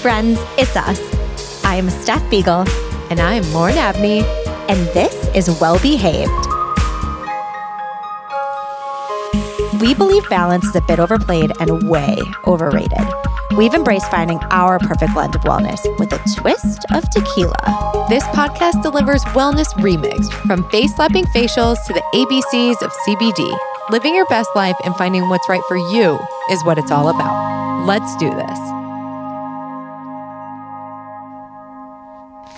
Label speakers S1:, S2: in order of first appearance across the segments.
S1: friends, it's us. I'm Steph Beagle,
S2: And I'm Lauren Abney.
S1: and this is Well Behaved. We believe balance is a bit overplayed and way overrated. We've embraced finding our perfect blend of wellness with a twist of tequila.
S2: This podcast delivers wellness remixed from face slapping facials to the ABCs of CBD. Living your best life and finding what's right for you is what it's all about. Let's do this.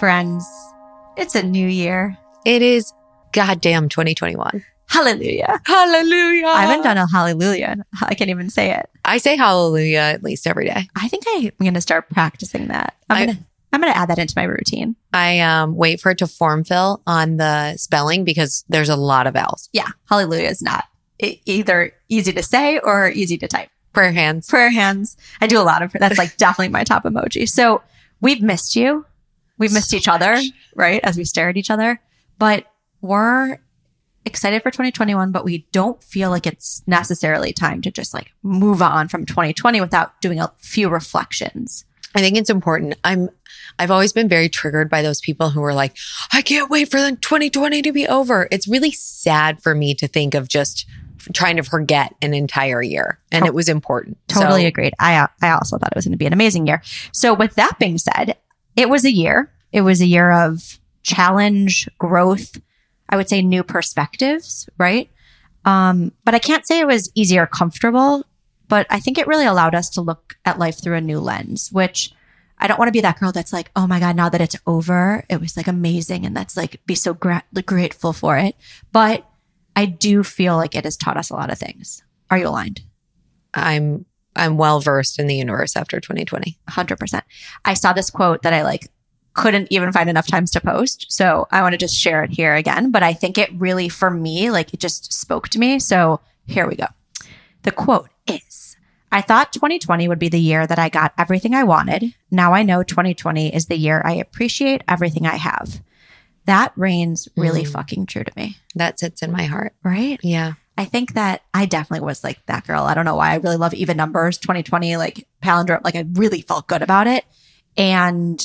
S1: Friends, it's a new year.
S2: It is goddamn 2021.
S1: Hallelujah.
S2: Hallelujah.
S1: I haven't done a hallelujah. I can't even say it.
S2: I say hallelujah at least every day.
S1: I think I'm going to start practicing that. I'm going to I'm going to add that into my routine.
S2: I um, wait for it to form fill on the spelling because there's a lot of L's.
S1: Yeah, hallelujah is not e- either easy to say or easy to type.
S2: Prayer hands.
S1: Prayer hands. I do a lot of that's like definitely my top emoji. So we've missed you. We've missed
S2: So
S1: each other, right? As we stare at each other. But we're excited for 2021, but we don't feel like it's necessarily time to just like move on from 2020 without doing a few reflections.
S2: I think it's important. I'm I've always been very triggered by those people who are like, I can't wait for the 2020 to be over. It's really sad for me to think of just trying to forget an entire year. And
S1: To-
S2: it was important.
S1: Totally
S2: So,
S1: agreed. I I also thought it was going to be an amazing year. So with that being said, it was a year. It was a year of challenge, growth. I would say new perspectives, right? Um, but I can't say it was easy or comfortable. But I think it really allowed us to look at life through a new lens, which I don't want to be that girl that's like, oh my god, now that it's over, it was like amazing, and that's like be so gra- grateful for it. But I do feel like it has taught us a lot of things. Are you aligned?
S2: I'm I'm well versed in the universe after 2020.
S1: 100%. I saw this quote that I like couldn't even find enough times to post. So I want to just share it here again, but I think it really for me like it just spoke to me. So here we go. The quote is I thought 2020 would be the year that I got everything I wanted. Now I know 2020 is the year I appreciate everything I have. That reigns really
S2: Mm.
S1: fucking true to me,
S2: That sits in my heart.
S1: right?
S2: Yeah.
S1: I think that I definitely was like that girl. I don't know why. I really love even numbers. 2020, like palindrome, like I really felt good about it. And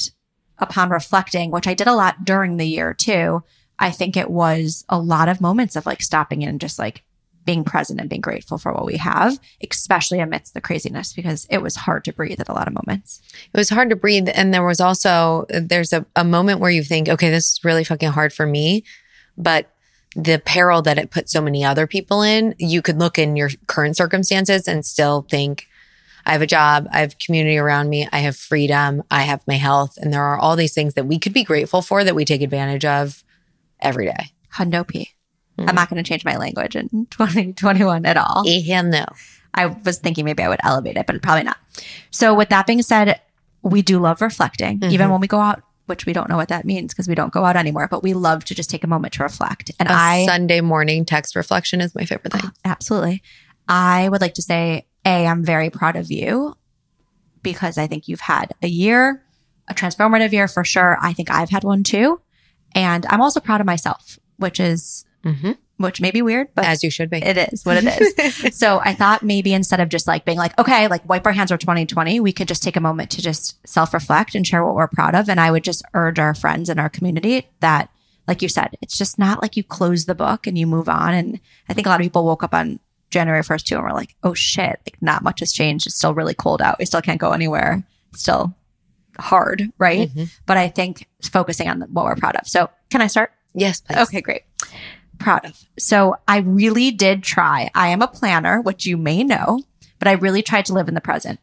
S1: upon reflecting, which I did a lot during the year too, I think it was a lot of moments of like stopping and just like being present and being grateful for what we have, especially amidst the craziness because it was hard to breathe at a lot of moments.
S2: It was hard to breathe. And there was also, there's a, a moment where you think, okay, this is really fucking hard for me. But the peril that it put so many other people in, you could look in your current circumstances and still think, I have a job, I have community around me, I have freedom, I have my health. And there are all these things that we could be grateful for that we take advantage of every day.
S1: Hundo P.
S2: Mhm.
S1: am not going to change my language in 2021 at all.
S2: Hell no.
S1: I was thinking maybe I would elevate it, but probably not. So with that being said, we do love reflecting, even
S2: Mhm.
S1: when we go out, which we don't know what that means because we don't go out anymore, but we love to just take a moment to reflect. And
S2: A
S1: I
S2: Sunday morning text reflection is my favorite thing.
S1: absolutely, I would like to say, A, I'm very proud of you because I think you've had a year, a transformative year for sure. I think I've had one too. And I'm also proud of myself, which is,
S2: hmm
S1: which may be weird, but
S2: As you should be.
S1: it is what it is. so I thought maybe instead of just like being like, okay, like wipe our hands for 2020, we could just take a moment to just self reflect and share what we're proud of. And I would just urge our friends in our community that, like you said, it's just not like you close the book and you move on. And I think a lot of people woke up on January 1st too and were like, oh shit, like not much has changed. It's still really cold out. We still can't go anywhere. It's still hard, right?
S2: Mhm.
S1: But I think focusing on what we're proud of. So can I start?
S2: Yes, please.
S1: Okay, great. Proud of. So I really did try. I am a planner, which you may know, but I really tried to live in the present.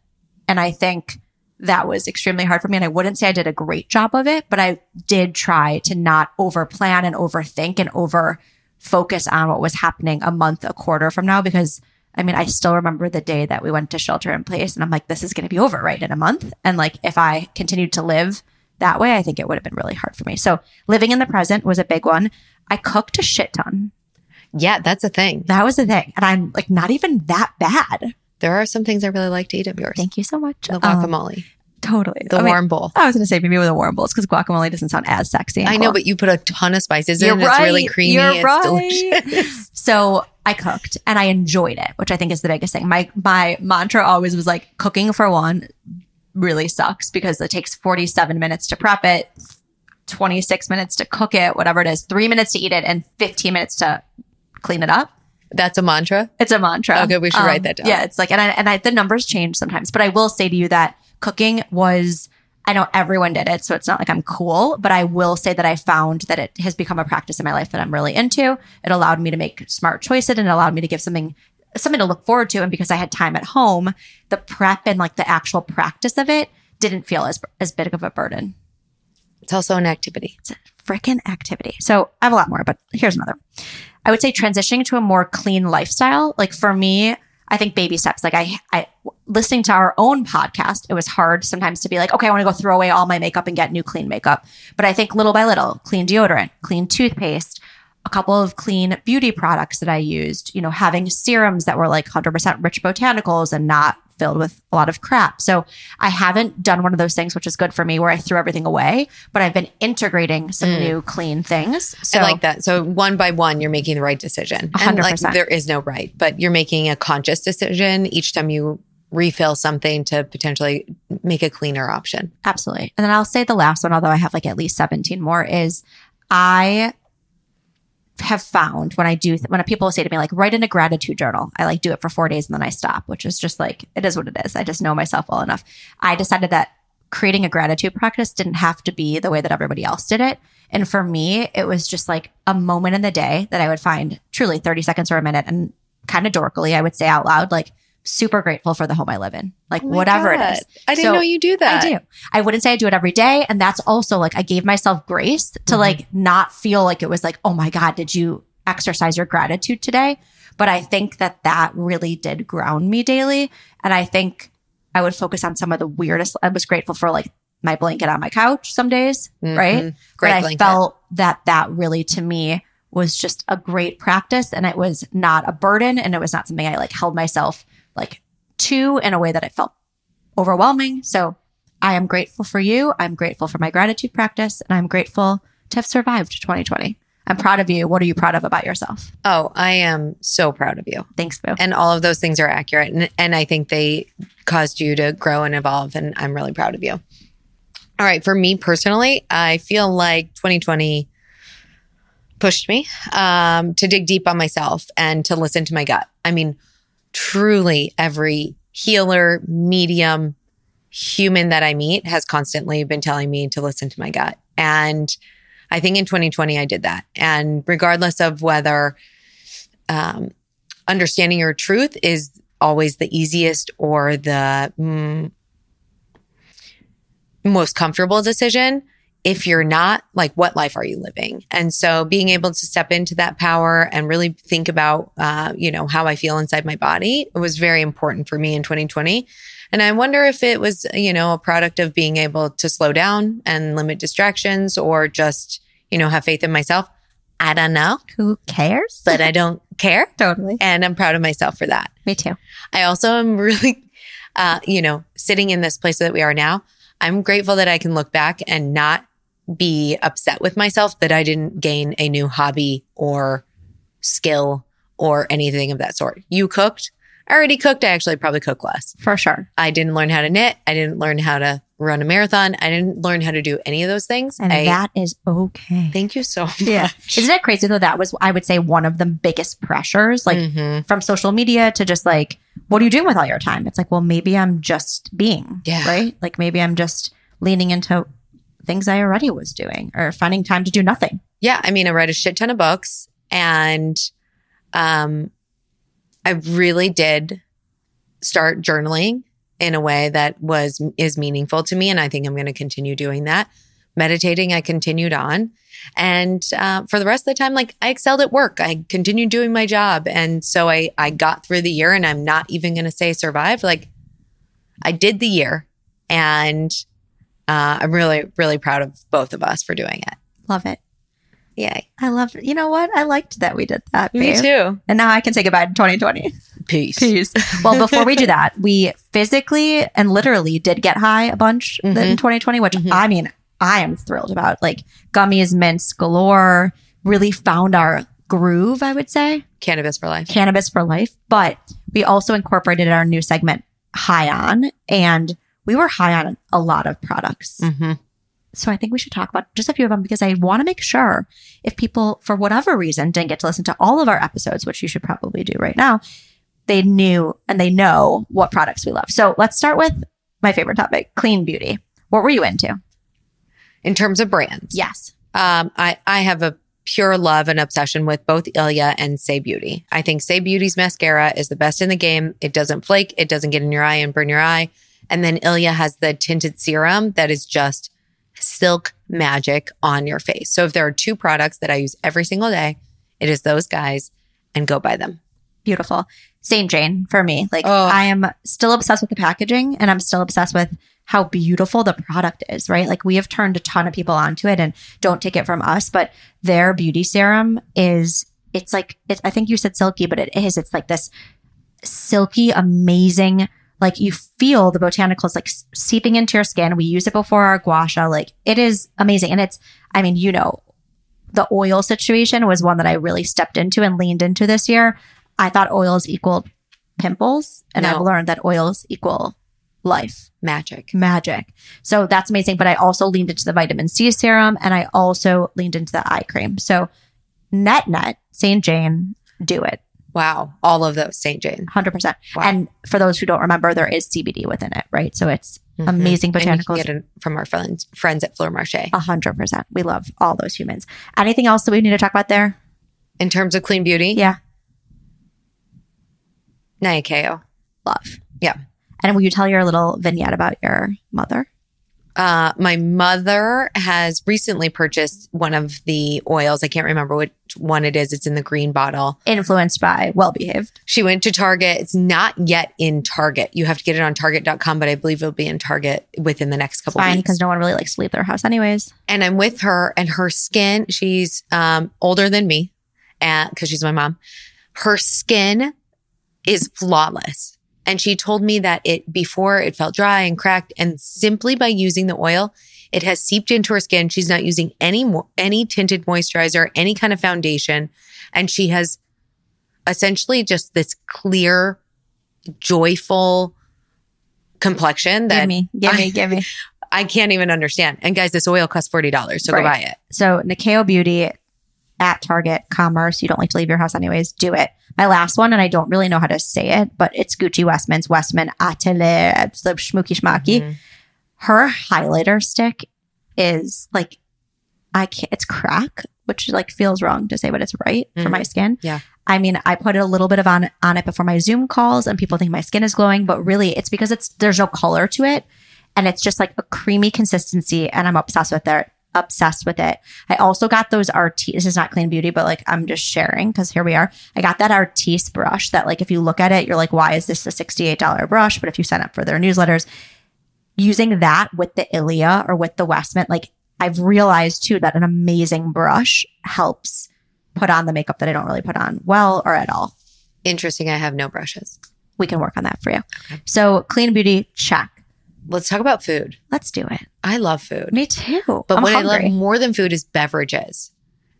S1: And I think that was extremely hard for me. And I wouldn't say I did a great job of it, but I did try to not over plan and overthink and over focus on what was happening a month, a quarter from now. Because I mean, I still remember the day that we went to shelter in place and I'm like, this is going to be over, right? In a month. And like, if I continued to live that way, I think it would have been really hard for me. So living in the present was a big one. I cooked a shit ton.
S2: Yeah, that's a thing.
S1: That was a thing. And I'm like, not even that bad.
S2: There are some things I really like to eat of yours.
S1: Thank you so much.
S2: The
S1: Um,
S2: guacamole,
S1: totally.
S2: the
S1: I mean,
S2: warm bowl.
S1: I was going to say maybe with a warm bowls because guacamole doesn't sound as sexy.
S2: I know, but you put a ton of spices
S1: You're
S2: in. It's really creamy.
S1: You're
S2: it's
S1: right.
S2: delicious.
S1: So I cooked and I enjoyed it, which I think is the biggest thing. My my mantra always was like cooking for one, really sucks because it takes 47 minutes to prep it, 26 minutes to cook it, whatever it is, three minutes to eat it, and 15 minutes to clean it up.
S2: That's a mantra.
S1: It's a mantra. Um,
S2: Okay, we should write that down.
S1: Yeah, it's like, and I, and I, the numbers change sometimes, but I will say to you that cooking was, I know everyone did it, so it's not like I'm cool, but I will say that I found that it has become a practice in my life that I'm really into. It allowed me to make smart choices and it allowed me to give something, something to look forward to. And because I had time at home, the prep and like the actual practice of it didn't feel as, as big of a burden
S2: It's also an activity.
S1: it's a freaking activity. So I have a lot more, but here's another. I would say transitioning to a more clean lifestyle. Like for me, I think baby steps. Like I, I listening to our own podcast, it was hard sometimes to be like, okay, I want to go throw away all my makeup and get new clean makeup. But I think little by little, clean deodorant, clean toothpaste, a couple of clean beauty products that I used, you know, having serums that were like 100% rich botanicals and not filled with a lot of crap. So I haven't done one of those things, which is good for me, where I threw everything away, but I've been integrating some mm. new clean things. So
S2: I like that. So one by one, you're making the right decision. And like
S1: 100%.
S2: there is no right, but you're making a conscious decision each time you refill something to potentially make a cleaner option.
S1: Absolutely. And then I'll say the last one, although I have like at least 17 more, is I have found when I do, when people say to me, like, write in a gratitude journal, I like do it for four days and then I stop, which is just like, it is what it is. I just know myself well enough. I decided that creating a gratitude practice didn't have to be the way that everybody else did it. And for me, it was just like a moment in the day that I would find truly 30 seconds or a minute and kind of dorkily, I would say out loud, like, super grateful for the home I live in, like
S2: Oh
S1: whatever it
S2: God.
S1: is.
S2: I didn't
S1: So
S2: know you do that.
S1: I do. I wouldn't say I do it every day. And that's also like I gave myself grace to
S2: Mm-hmm.
S1: like not feel like it was like, oh my God, did you exercise your gratitude today? But I think that that really did ground me daily. And I think I would focus on some of the weirdest. I was grateful for like my blanket on my couch some days, right?
S2: Mhm. Great
S1: but I
S2: blanket.
S1: felt that that really to me was just a great practice and it was not a burden and it was not something I like held myself like two in a way that I felt overwhelming. So I am grateful for you. I'm grateful for my gratitude practice and I'm grateful to have survived 2020. I'm proud of you. What are you proud of about yourself?
S2: Oh, I am so proud of you.
S1: Thanks, Boo.
S2: And all of those things are accurate. And, and I think they caused you to grow and evolve. And I'm really proud of you. All right. For me personally, I feel like 2020 pushed me um, to dig deep on myself and to listen to my gut. I mean, truly every healer, medium, human that I meet has constantly been telling me to listen to my gut. And I think in 2020, I did that. And regardless of whether um, understanding your truth is always the easiest or the mm, most comfortable decision. If you're not, like, what life are you living? And so being able to step into that power and really think about, uh, you know, how I feel inside my body was very important for me in 2020. And I wonder if it was, you know, a product of being able to slow down and limit distractions or just, you know, have faith in myself. I don't know,
S1: Who cares?
S2: but I don't care.
S1: totally.
S2: And I'm proud of myself for that.
S1: Me too.
S2: I also am really, uh, you know, sitting in this place that we are now. I'm grateful that I can look back and not be upset with myself that I didn't gain a new hobby or skill or anything of that sort. You cooked. I already cooked. I actually probably cook less.
S1: For sure.
S2: I didn't learn how to knit. I didn't learn how to run a marathon. I didn't learn how to do any of those things.
S1: And
S2: I,
S1: that is okay.
S2: thank you so much.
S1: Yeah. Isn't it crazy though? That was, I would say, one of the biggest pressures, like
S2: Mhm.
S1: from social media to just like, what are you doing with all your time? It's like, well, maybe I'm just being,
S2: Yeah.
S1: right? Like maybe I'm just leaning into things I already was doing or finding time to do nothing.
S2: yeah i mean i read a shit ton of books and um i really did start journaling in a way that was is meaningful to me and i think i'm going to continue doing that. Meditating i continued on. And uh, for the rest of the time like i excelled at work. I continued doing my job. And so i i got through the year and i'm not even going to say survived. Like i did the year and uh, i'm really really proud of both of us for doing it
S1: Love it.
S2: yay
S1: I love You know what? I liked that we did that.
S2: me too
S1: And now I can say goodbye to 2020.
S2: Peace.
S1: Peace. well, before we do that, we physically and literally did get high a bunch in
S2: Mhm.
S1: 2020, which
S2: Mhm.
S1: I mean, I am thrilled about. Like gummies, mints galore, really found our groove, I would say.
S2: Cannabis for life.
S1: Cannabis for life. But we also incorporated our new segment, High On. And we were high on a lot of products.
S2: Mm-hmm.
S1: So I think we should talk about just a few of them because I want to make sure if people, for whatever reason, didn't get to listen to all of our episodes, which you should probably do right now, they knew and they know what products we love. So let's start with my favorite topic clean beauty. What were you into?
S2: In terms of brands,
S1: Yes.
S2: um, I, I have a pure love and obsession with both Ilia and Saie Beauty. I think Saie Beauty's mascara is the best in the game. It doesn't flake, it doesn't get in your eye and burn your eye. And then Ilia has the tinted serum that is just silk magic on your face. So if there are two products that I use every single day, it is those guys and go buy them.
S1: Beautiful. St. Jane for me. Like
S2: Oh.
S1: I am still obsessed with the packaging and I'm still obsessed with how beautiful the product is, right? Like we have turned a ton of people onto it and don't take it from us, but their beauty serum is, it's like, it, I think you said silky, but it is. It's like this silky, amazing, like you feel the botanicals like seeping into your skin. We use it before our gua sha. Like it is amazing. And it's, I mean, you know, the oil situation was one that I really stepped into and leaned into this year. I thought oils equaled pimples, and
S2: No.
S1: I've learned that oils equal life,
S2: Magic.
S1: magic. So that's amazing. But I also leaned into the vitamin C serum and I also leaned into the eye cream. So net net, St. Jane, do it.
S2: Wow. All of those St. Jane.
S1: 100%.
S2: Wow.
S1: And for those who don't remember, there is CBD within it, right? So it's
S2: Mhm.
S1: amazing
S2: And you can
S1: botanicals.
S2: get it from our friends friends at Fleur
S1: hundred percent. We love all those humans. Anything else that we need to talk about there?
S2: In terms of clean beauty,
S1: Yeah.
S2: Nyakio.
S1: Love.
S2: Yeah.
S1: And will you tell your little vignette about your mother?
S2: Uh, my mother has recently purchased one of the oils. I can't remember which one it is. It's in the green bottle.
S1: Influenced by well behaved.
S2: She went to Target. It's not yet in Target. You have to get it on Target.com, but I believe it'll be in Target within the next couple
S1: Fine,
S2: weeks.
S1: because no one really likes to leave their house anyways.
S2: and I'm with her and her skin, she's um, older than me and because she's my mom. Her skin is flawless. And she told me that it before it felt dry and cracked and simply by using the oil, it has seeped into her skin. She's not using any mo- any tinted moisturizer, any kind of foundation, and she has essentially just this clear, joyful complexion that
S1: give me, give me,
S2: I-
S1: give me.
S2: I can't even understand. And guys, this oil costs forty dollars, so go buy it.
S1: So Nyakio Beauty at Target Commerce. You don't like to leave your house anyways. Do it. My last one, and I don't really know how to say it, but it's Gucci Westman's Westman Atelier Schmooky Schmacky.
S2: Mhm.
S1: Her highlighter stick is like I can't. It's crack, which like feels wrong to say, but it's right for
S2: Mhm.
S1: my skin.
S2: Yeah.
S1: I mean, I put a little bit of on on it before my Zoom calls, and people think my skin is glowing, but really, it's because it's there's no color to it, and it's just like a creamy consistency, and I'm obsessed with it. Obsessed with it. I also got those RT. This is not clean beauty, but like I'm just sharing because here we are. I got that Artis brush that like if you look at it, you're like, why is this a $68 brush? But if you sign up for their newsletters, using that with the Ilia or with the Westman, like I've realized too that an amazing brush helps put on the makeup that I don't really put on well or at all.
S2: Interesting. I have no brushes.
S1: We can work on that for you. So clean beauty, check.
S2: Let's talk about food.
S1: Let's do it.
S2: I love food.
S1: Me too.
S2: But
S1: I'm
S2: what
S1: hungry.
S2: I love more than food is beverages.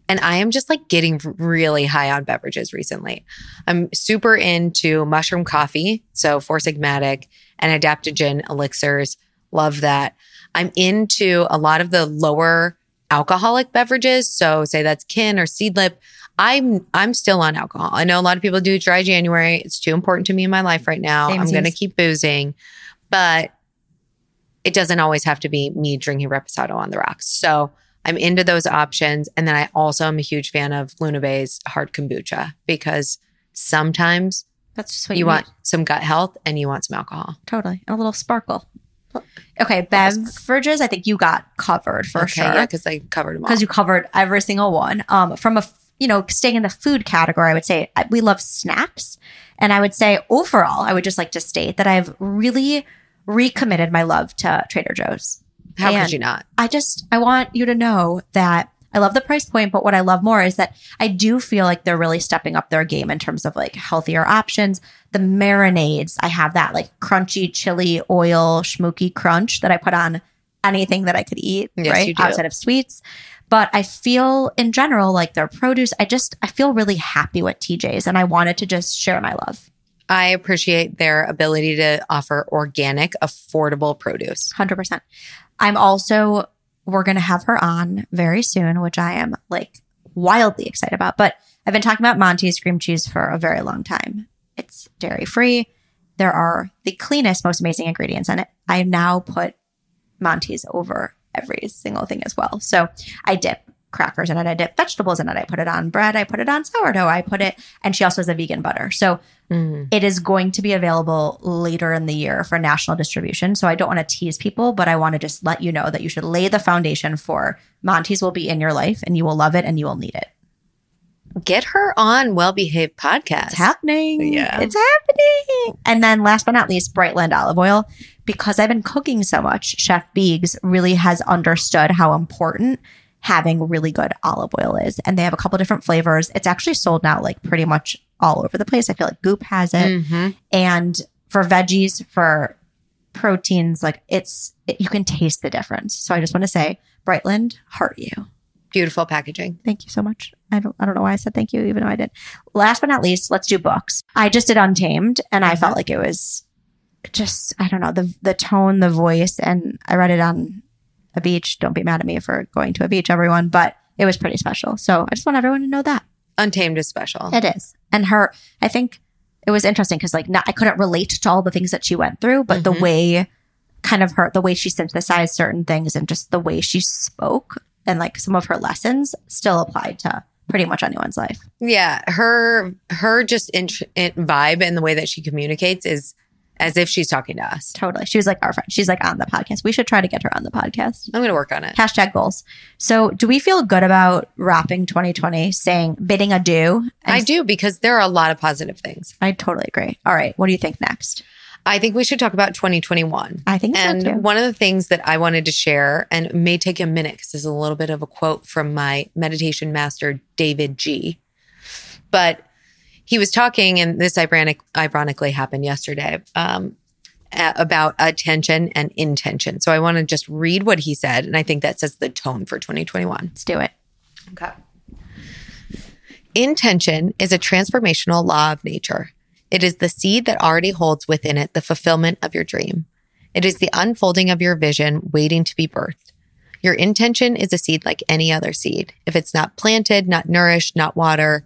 S2: And I am just like getting really high on beverages recently. I'm super into mushroom coffee, so Four Sigmatic and adaptogen elixirs. Love that. I'm into a lot of the lower alcoholic beverages. So say that's kin or seedlip. I'm I'm still on alcohol. I know a lot of people do dry January. It's too important to me in my life right now. I'm going to keep boozing, but it doesn't always have to be me drinking reposado on the rocks. So I'm into those options. And then I also am a huge fan of Luna Bay's hard kombucha because sometimes
S1: That's just what
S2: you
S1: you,
S2: want some gut health and you want some alcohol.
S1: Totally. And a little sparkle. Okay, beverages, I think you got covered for
S2: okay,
S1: sure.
S2: Yeah, because I covered them all.
S1: because you covered every single one. Um, from a f- you know staying in the food category, I would say I- we love snacks, and I would say overall, I would just like to state that I've really recommitted my love to Trader Joe's.
S2: How
S1: and-
S2: could you not?
S1: I just I want you to know that I love the price point, but what I love more is that I do feel like they're really stepping up their game in terms of like healthier options. The marinades, I have that like crunchy chili oil schmooky crunch that I put on anything that I could eat,
S2: Yes,
S1: right? Outside of sweets. But I feel in general like their produce, I just I feel really happy with TJ's and I wanted to just share my love.
S2: I appreciate their ability to offer organic, affordable produce.
S1: 100%. I'm also, we're going to have her on very soon, which I am like wildly excited about. But I've been talking about Monty's cream cheese for a very long time. It's dairy free. There are the cleanest, most amazing ingredients in it. I now put Monty's over every single thing as well. So I dip crackers in it. I dip vegetables in it. I put it on bread. I put it on sourdough. I put it, and she also has a vegan butter. So
S2: Mm.
S1: it is going to be available later in the year for national distribution. So I don't want to tease people, but I want to just let you know that you should lay the foundation for Monty's will be in your life and you will love it and you will need it.
S2: Get her on Well Behaved Podcast.
S1: It's happening.
S2: Yeah.
S1: It's happening. And then last but not least, Brightland olive oil. Because I've been cooking so much, Chef Beegs really has understood how important having really good olive oil is. And they have a couple different flavors. It's actually sold now like pretty much all over the place. I feel like Goop has it.
S2: Mhm.
S1: And for veggies, for proteins, like it's, it, you can taste the difference. So I just want to say, Brightland, heart you.
S2: Beautiful packaging.
S1: Thank you so much. I don't I don't know why I said thank you, even though I did. Last but not least, let's do books. I just did Untamed and I felt like it was just I don't know, the the tone, the voice, and I read it on a beach. Don't be mad at me for going to a beach, everyone, but it was pretty special. So I just want everyone to know that.
S2: Untamed is special.
S1: It is. And her I think it was interesting because like not, I couldn't relate to all the things that she went through, but the
S2: Mhm.
S1: way kind of her the way she synthesized certain things and just the way she spoke and like some of her lessons still applied to pretty much anyone's life.
S2: Yeah, her her just in vibe and the way that she communicates is as if she's talking to us.
S1: Totally. She was like our friend. She's like on the podcast. We should try to get her on the podcast.
S2: I'm going to work on it.
S1: Hashtag goals. So do we feel good about wrapping 2020 saying bidding adieu?
S2: I do because there are a lot of positive things.
S1: I totally agree. All right. What do you think next?
S2: I think we should talk about 2021.
S1: I think
S2: And
S1: so
S2: one of the things that I wanted to share, and it may take a minute because this is a little bit of a quote from my meditation master, Davidji But he was talking, and this ironic, ironically happened yesterday, um, a- about attention and intention. So I want to just read what he said, and I think that sets the tone for 2021.
S1: Let's do it.
S2: Okay. Intention is a transformational law of nature. It is the seed that already holds within it the fulfillment of your dream. It is the unfolding of your vision waiting to be birthed. Your intention is a seed like any other seed. If it's not planted, not nourished, not water,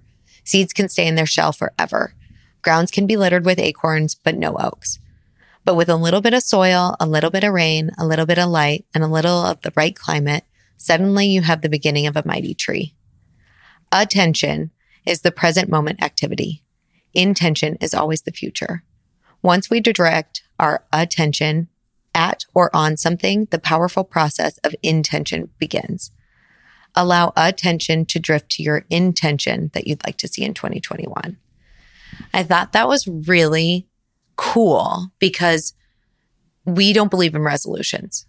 S2: seeds can stay in their shell forever. Grounds can be littered with acorns, but no oaks. But with a little bit of soil, a little bit of rain, a little bit of light, and a little of the right climate, suddenly you have the beginning of a mighty tree. Attention is the present moment activity. Intention is always the future. Once we direct our attention at or on something, the powerful process of intention begins. Allow attention to drift to your intention that you'd like to see in 2021. I thought that was really cool because we don't believe in resolutions.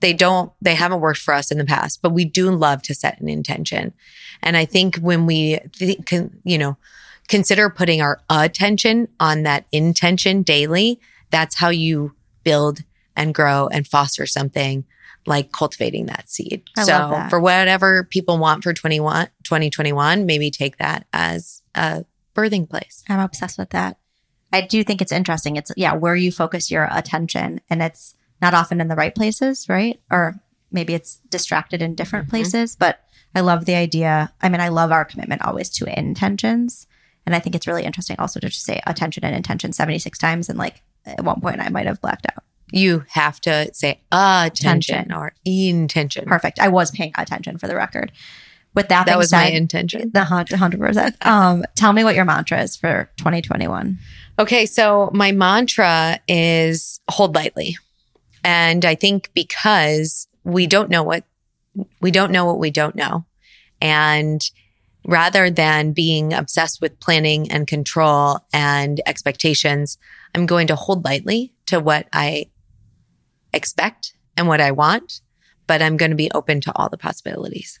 S2: They don't, they haven't worked for us in the past, but we do love to set an intention. And I think when we think, you know, consider putting our attention on that intention daily, that's how you build and grow and foster something like cultivating that seed.
S1: I
S2: so
S1: that.
S2: for whatever people want for 21, 2021, maybe take that as a birthing place.
S1: I'm obsessed with that. I do think it's interesting. It's yeah, where you focus your attention and it's not often in the right places, right? Or maybe it's distracted in different
S2: Mhm.
S1: places, but I love the idea. I mean, I love our commitment always to intentions. And I think it's really interesting also to just say attention and intention 76 times. And like at one point I might have blacked out.
S2: You have to say attention or intention.
S1: Perfect. I was paying attention for the record. With that,
S2: That was
S1: said,
S2: my intention.
S1: the hundred percent. Um, tell me what your mantra is for 2021.
S2: Okay, so my mantra is hold lightly. And I think because we don't know what we don't know what we don't know. And rather than being obsessed with planning and control and expectations, I'm going to hold lightly to what I expect and what I want, but I'm going to be open to all the possibilities.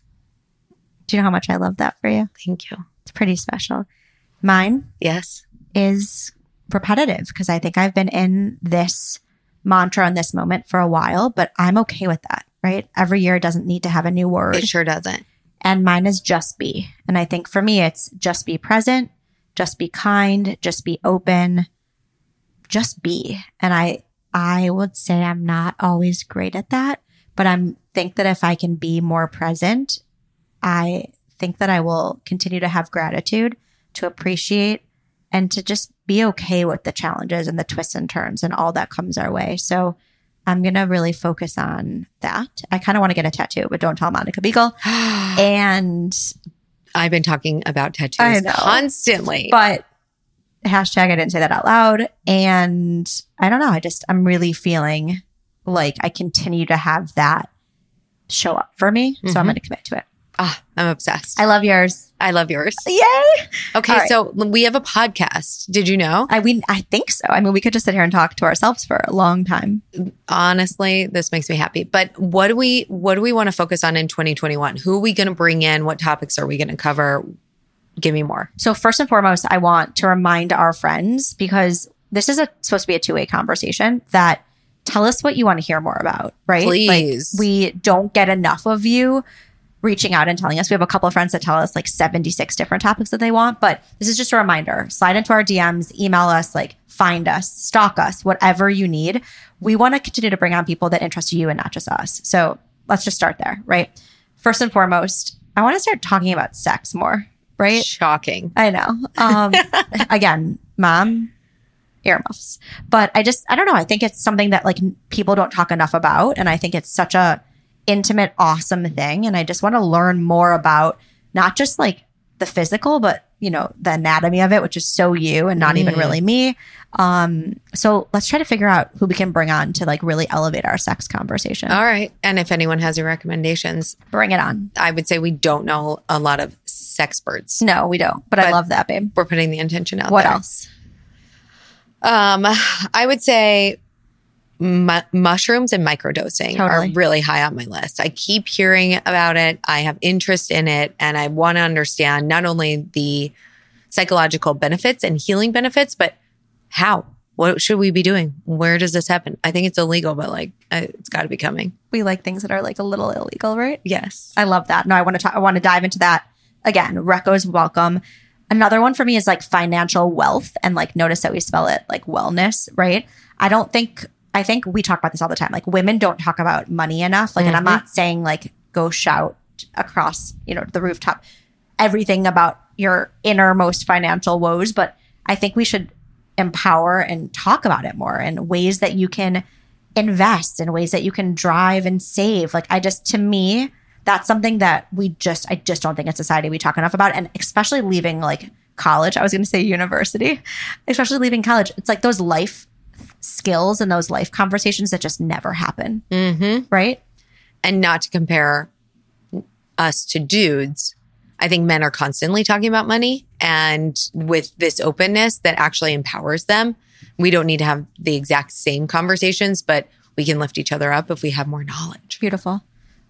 S1: Do you know how much I love that for you?
S2: Thank you.
S1: It's pretty special. Mine
S2: Yes.
S1: is repetitive because I think I've been in this mantra in this moment for a while, but I'm okay with that, right? Every year doesn't need to have a new word.
S2: It sure doesn't.
S1: and mine is just be. And I think for me, it's just be present, just be kind, just be open, just be. And I, I would say I'm not always great at that, but I'm think that if I can be more present, I think that I will continue to have gratitude, to appreciate, and to just be okay with the challenges and the twists and turns and all that comes our way. So I'm going to really focus on that. I kind of want to get a tattoo, but don't tell Monica Beagle. and
S2: I've been talking about tattoos constantly.
S1: but hashtag I didn't say that out loud. And I don't know. I just, I'm really feeling like I continue to have that show up for me. So I'm
S2: Mhm.
S1: going to commit to it.
S2: Ah, I'm obsessed.
S1: I love yours.
S2: I love yours.
S1: Yay.
S2: Okay,
S1: right.
S2: so we have a podcast. Did you know?
S1: I we I think so. I mean, we could just sit here and talk to ourselves for a long time.
S2: Honestly, this makes me happy. But what do we what do we want to focus on in 2021? Who are we going to bring in? What topics are we going to cover? Give me more.
S1: So first and foremost, I want to remind our friends because this is a, supposed to be a two way conversation that tell us what you want to hear more about, right?
S2: Please.
S1: Like we don't get enough of you reaching out and telling us. We have a couple of friends that tell us like 76 different topics that they want, but this is just a reminder. Slide into our DMs, email us, like find us, stalk us, whatever you need. We want to continue to bring on people that interest you and not just us. So let's just start there, right? First and foremost, I want to start talking about sex more, right?
S2: Shocking.
S1: I know. Um, again, mom, earmuffs. But I just, I don't know. I think it's something that like people don't talk enough about. And I think it's such a intimate, awesome thing. And I just want to learn more about not just like the physical, but you know, the anatomy of it, which is so you and not even
S2: Mm.
S1: really me. Um, so let's try to figure out who we can bring on to like really elevate our sex conversation.
S2: All right. And if anyone has any recommendations,
S1: bring it on.
S2: I would say we don't know a lot of sexperts.
S1: No, we don't. But, I love that, babe.
S2: We're putting the intention out
S1: What
S2: there.
S1: else?
S2: Um, I would say mu- mushrooms and microdosing
S1: Totally.
S2: are really high on my list. I keep hearing about it. I have interest in it, and I want to understand not only the psychological benefits and healing benefits, but how. What should we be doing? Where does this happen? I think it's illegal, but like it's got to be coming.
S1: We like things that are like a little illegal, right?
S2: Yes.
S1: I love that. No, I want to talk, I want to dive into that again. Reco's welcome. Another one for me is like financial wealth and like notice that we spell it like wellness, right? I don't think I think we talk about this all the time. Like women don't talk about money enough. Like, and I'm not mm-hmm. saying like go shout across, you know, the rooftop everything about your innermost financial woes, but I think we should empower and talk about it more and ways that you can invest in ways that you can drive and save. Like I just to me, that's something that we just I just don't think in society we talk enough about. And especially leaving like college. I was gonna say university, especially leaving college. It's like those life skills and those life conversations that just never happen.
S2: Mm-hmm.
S1: Right?
S2: and not to compare us to dudes. I think men are constantly talking about money and with this openness that actually empowers them. We don't need to have the exact same conversations, but we can lift each other up if we have more knowledge.
S1: Beautiful.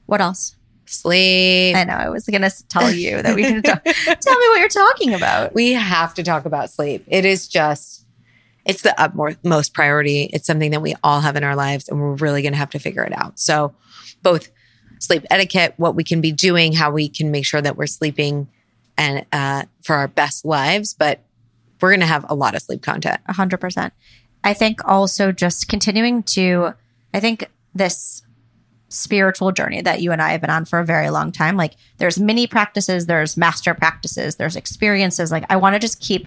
S1: What else?
S2: Sleep.
S1: I know. I was gonna tell you that we can talk. tell me what you're talking about.
S2: We have to talk about sleep. It is just, it's the utmost priority. It's something that we all have in our lives, and we're really going to have to figure it out. So, both sleep etiquette, what we can be doing, how we can make sure that we're sleeping and uh, for our best lives, but we're going to have a lot of sleep content.
S1: A hundred percent. I think also just continuing to, I think this spiritual journey that you and I have been on for a very long time. Like there's mini practices, there's master practices, there's experiences. Like I want to just keep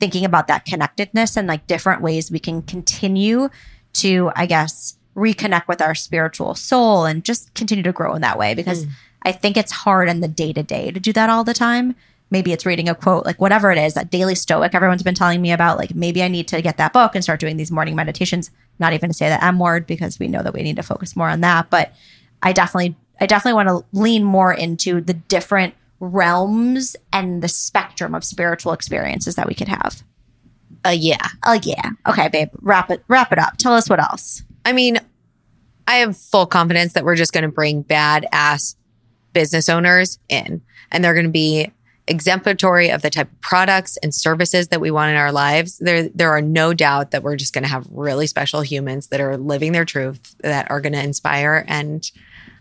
S1: thinking about that connectedness and like different ways we can continue to, I guess, reconnect with our spiritual soul and just continue to grow in that way because mm. I think it's hard in the day to day to do that all the time. Maybe it's reading a quote, like whatever it is, that daily stoic everyone's been telling me about. Like maybe I need to get that book and start doing these morning meditations. Not even to say the M word because we know that we need to focus more on that. But I definitely, I definitely want to lean more into the different realms and the spectrum of spiritual experiences that we could have.
S2: Uh, yeah.
S1: Oh yeah. Okay, babe. Wrap it wrap it up. Tell us what else.
S2: I mean, I have full confidence that we're just going to bring badass business owners in, and they're going to be exemplary of the type of products and services that we want in our lives. There, there are no doubt that we're just going to have really special humans that are living their truth, that are going to inspire and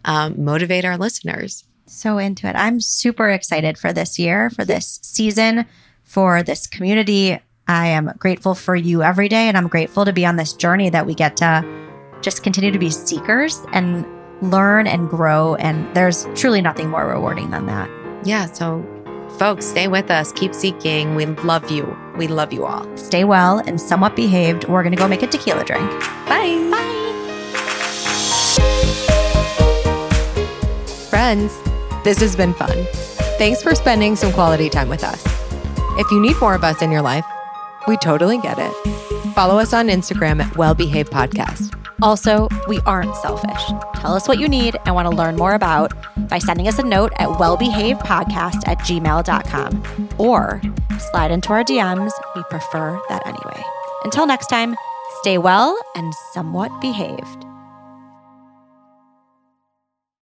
S2: um, motivate our listeners.
S1: So into it. I'm super excited for this year, for this season, for this community. I am grateful for you every day, and I'm grateful to be on this journey that we get to just continue to be seekers and learn and grow. And there's truly nothing more rewarding than that.
S2: Yeah. So, folks, stay with us. Keep seeking. We love you. We love you all.
S1: Stay well and somewhat behaved. We're going to go make a tequila drink.
S2: Bye.
S1: Bye.
S3: Friends, this has been fun. Thanks for spending some quality time with us. If you need more of us in your life, we totally get it. Follow us on Instagram at Well Behaved Podcast.
S1: Also, we aren't selfish. Tell us what you need and want to learn more about by sending us a note at wellbehavedpodcast at gmail.com or slide into our DMs. We prefer that anyway. Until next time, stay well and somewhat behaved.